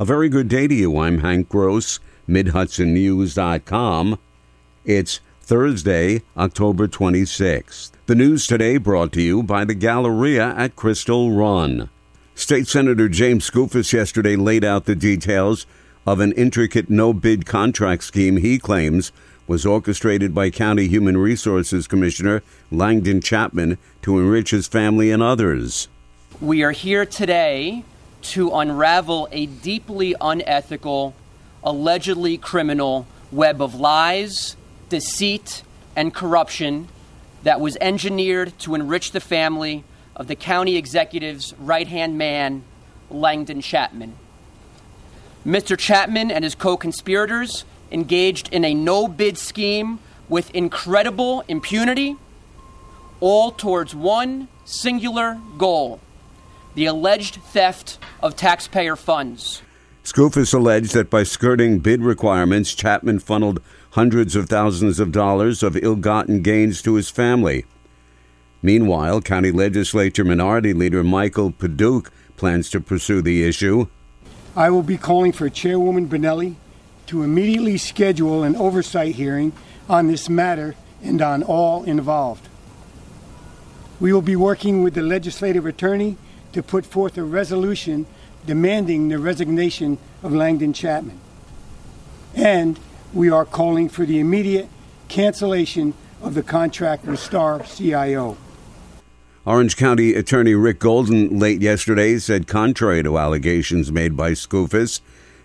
A very good day to you. I'm Hank Gross, MidHudsonNews.com. It's Thursday, October 26th. The news today brought to you by the Galleria at Crystal Run. State Senator James Skoufis yesterday laid out the details of an intricate no bid contract scheme he claims was orchestrated by County Human Resources Commissioner Langdon Chapman to enrich his family and others. We are here today to unravel a deeply unethical, allegedly criminal web of lies, deceit, and corruption that was engineered to enrich the family of the county executive's right hand man, Langdon Chapman. Mr. Chapman and his co conspirators engaged in a no bid scheme with incredible impunity, all towards one singular goal the alleged theft of taxpayer funds. Skoufis alleged that by skirting bid requirements, Chapman funneled hundreds of thousands of dollars of ill gotten gains to his family. Meanwhile, County Legislature Minority Leader Michael Paduch plans to pursue the issue. I will be calling for Chairwoman Bonelli to immediately schedule an oversight hearing on this matter and on all involved. We will be working with the legislative attorney to put forth a resolution demanding the resignation of Langdon Chapman. And we are calling for the immediate cancellation of the contract with Star CIO. Orange County Attorney Rick Golden late yesterday said, contrary to allegations made by Skoufis,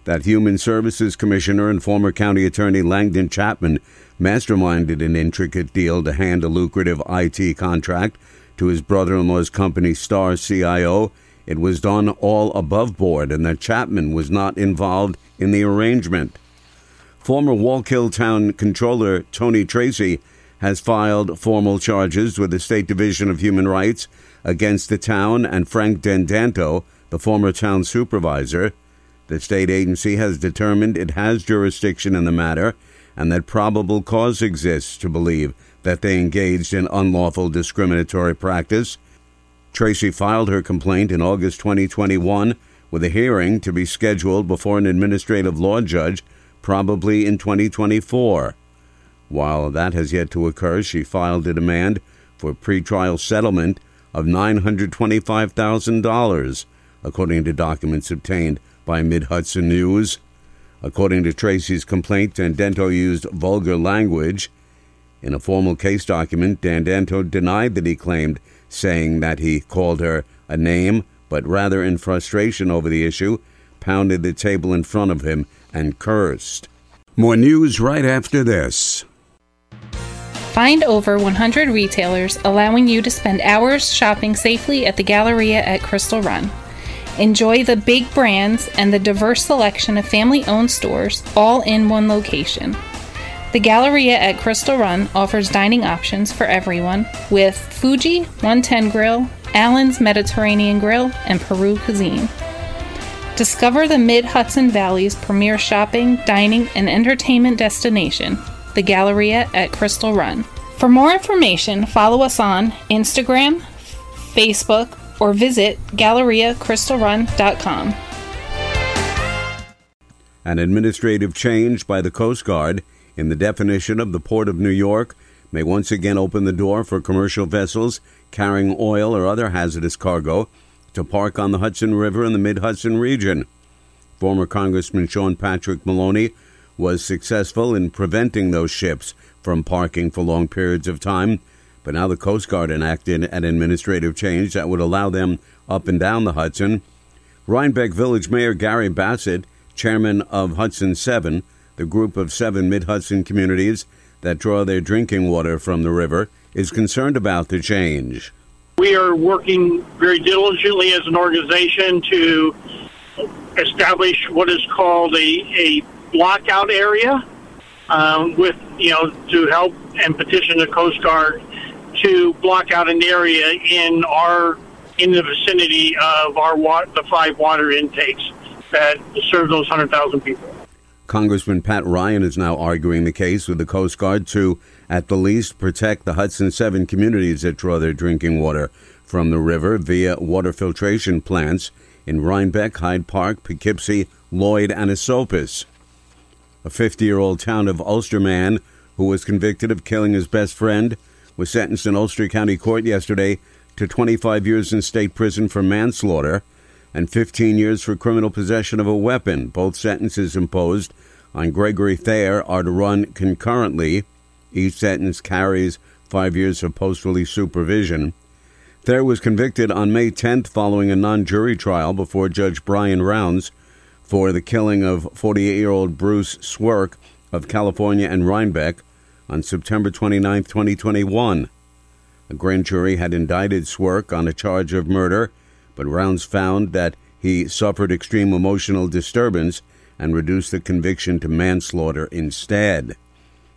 that Human Services Commissioner and former County Attorney Langdon Chapman masterminded an intricate deal to hand a lucrative IT contract to his brother in law's company, Star CIO. It was done all above board, and that Chapman was not involved in the arrangement. Former Wallkill Town Controller Tony Tracy has filed formal charges with the State Division of Human Rights against the town and Frank Dendanto, the former town supervisor. The state agency has determined it has jurisdiction in the matter and that probable cause exists to believe that they engaged in unlawful discriminatory practice. Tracy filed her complaint in August 2021 with a hearing to be scheduled before an administrative law judge probably in 2024. While that has yet to occur, she filed a demand for pretrial settlement of $925,000, according to documents obtained by Mid Hudson News. According to Tracy's complaint, Dendento used vulgar language in a formal case document, Dandanto denied that he claimed, saying that he called her a name, but rather in frustration over the issue, pounded the table in front of him and cursed. More news right after this. Find over 100 retailers allowing you to spend hours shopping safely at the Galleria at Crystal Run. Enjoy the big brands and the diverse selection of family owned stores all in one location. The Galleria at Crystal Run offers dining options for everyone with Fuji 110 Grill, Allen's Mediterranean Grill, and Peru Cuisine. Discover the Mid Hudson Valley's premier shopping, dining, and entertainment destination, the Galleria at Crystal Run. For more information, follow us on Instagram, Facebook, or visit GalleriaCrystalRun.com. An administrative change by the Coast Guard in the definition of the Port of New York may once again open the door for commercial vessels carrying oil or other hazardous cargo to park on the Hudson River in the mid Hudson region. Former Congressman Sean Patrick Maloney was successful in preventing those ships from parking for long periods of time, but now the Coast Guard enacted an administrative change that would allow them up and down the Hudson. Rhinebeck Village Mayor Gary Bassett, chairman of Hudson 7, the group of seven Mid Hudson communities that draw their drinking water from the river, is concerned about the change. We are working very diligently as an organization to establish what is called a, a blockout area um, with, you know, to help and petition the Coast Guard to block out an area in our in the vicinity of our water, the five water intakes that serve those 100,000 people. Congressman Pat Ryan is now arguing the case with the Coast Guard to, at the least, protect the Hudson 7 communities that draw their drinking water from the river via water filtration plants in Rhinebeck, Hyde Park, Poughkeepsie, Lloyd and Esopus. A 50 year old town of Ulster man who was convicted of killing his best friend was sentenced in Ulster County Court yesterday to 25 years in state prison for manslaughter and 15 years for criminal possession of a weapon. Both sentences imposed on Gregory Thayer are to run concurrently. Each sentence carries five years of post release supervision. Thayer was convicted on May 10th following a non jury trial before Judge Brian Rounds for the killing of 48 year old Bruce Swerk of California and Rhinebeck on September 29, 2021. A grand jury had indicted Swerk on a charge of murder, but Rounds found that he suffered extreme emotional disturbance and reduced the conviction to manslaughter instead.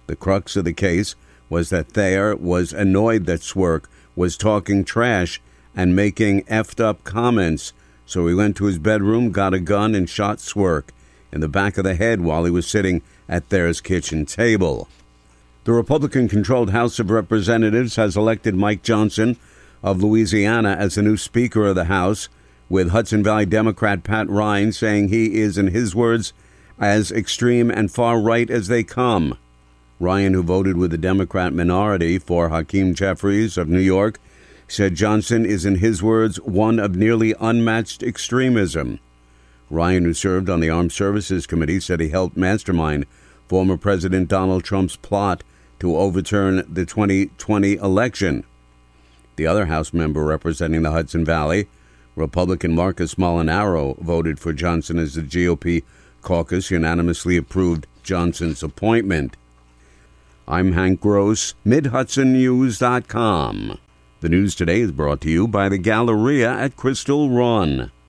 The crux of the case was that Thayer was annoyed that Swerk was talking trash and making effed up comments, so he went to his bedroom, got a gun, and shot Swerk in the back of the head while he was sitting at Thayer's kitchen table. The Republican controlled House of Representatives has elected Mike Johnson of Louisiana as the new Speaker of the House, with Hudson Valley Democrat Pat Ryan saying he is, in his words, as extreme and far right as they come. Ryan, who voted with the Democrat minority for Hakeem Jeffries of New York, said Johnson is, in his words, one of nearly unmatched extremism. Ryan, who served on the Armed Services Committee, said he helped mastermind former President Donald Trump's plot to overturn the 2020 election. The other House member representing the Hudson Valley, Republican Marcus Molinaro, voted for Johnson as the GOP caucus unanimously approved Johnson's appointment. I'm Hank Gross, MidHudsonNews.com. The news today is brought to you by the Galleria at Crystal Run.